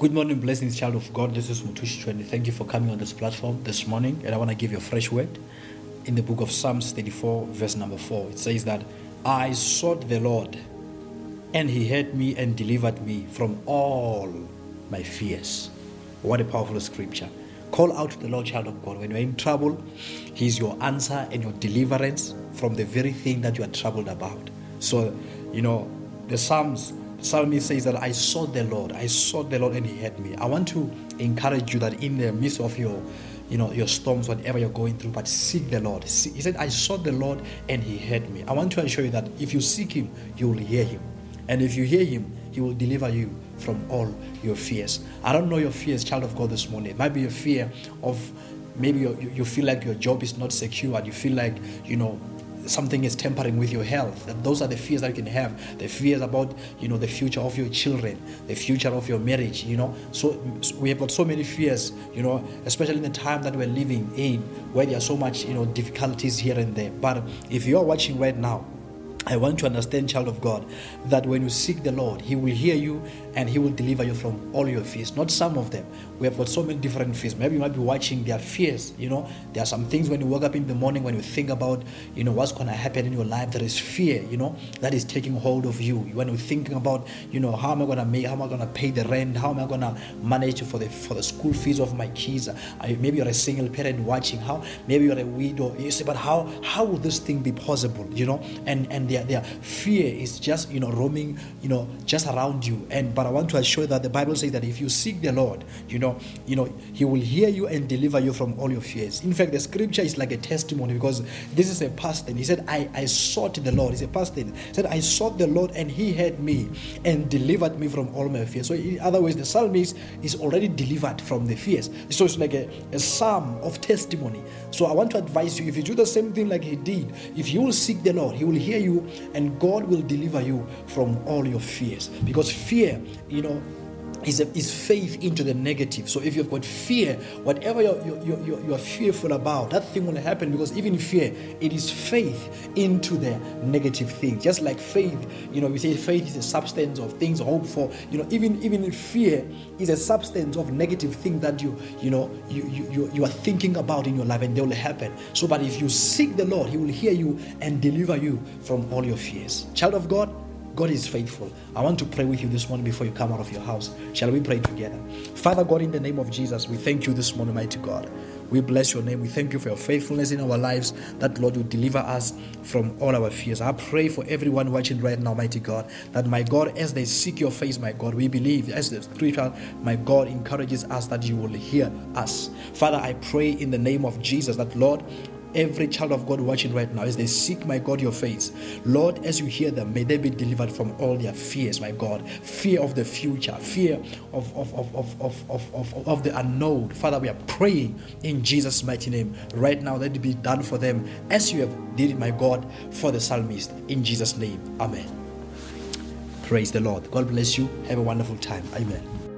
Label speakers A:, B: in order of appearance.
A: Good morning, blessings, child of God. This is Mothushi Chuene. Thank you for coming on this platform this morning. And I want to give you a fresh word in the book of Psalms 34, verse number 4. It says that I sought the Lord, and he heard me and delivered me from all my fears. What a powerful scripture. Call out to the Lord, child of God. When you're in trouble, He's your answer and your deliverance from the very thing that you are troubled about. So, you know, the Psalms psalmist says that I sought the Lord, I sought the Lord and He heard me. I want to encourage you that in the midst of your you know your storms, whatever you're going through, but seek the Lord. He said, I sought the Lord and He heard me. I want to assure you that if you seek Him, you will hear Him. And if you hear Him, He will deliver you from all your fears. I don't know your fears, child of God, this morning. It might be a fear of maybe you, you feel like your job is not secure and you feel like, you know, something is tampering with your health. Those are the fears that you can have. The fears about, you know, the future of your children, the future of your marriage, you know. So, so we have got so many fears, you know, especially in the time that we're living in where there are so much, you know, difficulties here and there. But if you are watching right now, I want to understand, child of God, that when you seek the Lord, He will hear you and He will deliver you from all your fears. Not some of them. We have got so many different fears. Maybe you might be watching their fears. You know, there are some things when you wake up in the morning, when you think about, you know, what's going to happen in your life, there is fear, you know, that is taking hold of you. When you're thinking about, you know, how am I going to make, how am I going to pay the rent, how am I going to manage for the for the school fees of my kids? I, maybe you're a single parent watching. How maybe you're a widow. You say, but how how will this thing be possible? You know, and and their their fear is just you know roaming, you know, just around you. And but I want to assure you that the Bible says that if you seek the Lord, you know, you know, He will hear you and deliver you from all your fears. In fact, the scripture is like a testimony because this is a past. He said, I, I sought the Lord. It's a past. He said, I sought the Lord and He heard me and delivered me from all my fears. So, in other words, the psalmist is already delivered from the fears. So, it's like a, a psalm of testimony. So, I want to advise you if you do the same thing like He did, if you will seek the Lord, He will hear you and God will deliver you from all your fears. Because fear, you know, is, a, is faith into the negative. So if you've got fear, whatever you're, you're, you're, you're, fearful about, that thing will happen because even fear, it is faith into the negative thing. Just like faith, you know, we say faith is a substance of things hoped for. You know, even even fear is a substance of negative things that you you know you, you, you are thinking about in your life and they will happen. So, but if you seek the Lord, He will hear you and deliver you from all your fears. Child of God, God is faithful. I want to pray with you this morning before you come out of your house. Shall we pray together? Father God, in the name of Jesus, we thank you this morning, mighty God. We bless your name. We thank you for your faithfulness in our lives, that Lord, you deliver us from all our fears. I pray for everyone watching right now, mighty God, that my God, as they seek your face, my God, we believe, as the scripture, my God, encourages us that you will hear us. Father, I pray in the name of Jesus that, Lord, every child of God watching right now as they seek, my God, your face. Lord, as you hear them, may they be delivered from all their fears, my God. Fear of the future, fear of, of, of, of, of, of, of, of the unknown. Father, we are praying in Jesus' mighty name right now. Let it be done for them as you have did it, my God, for the psalmist. In Jesus' name, Amen. Praise the Lord. God bless you. Have a wonderful time. Amen.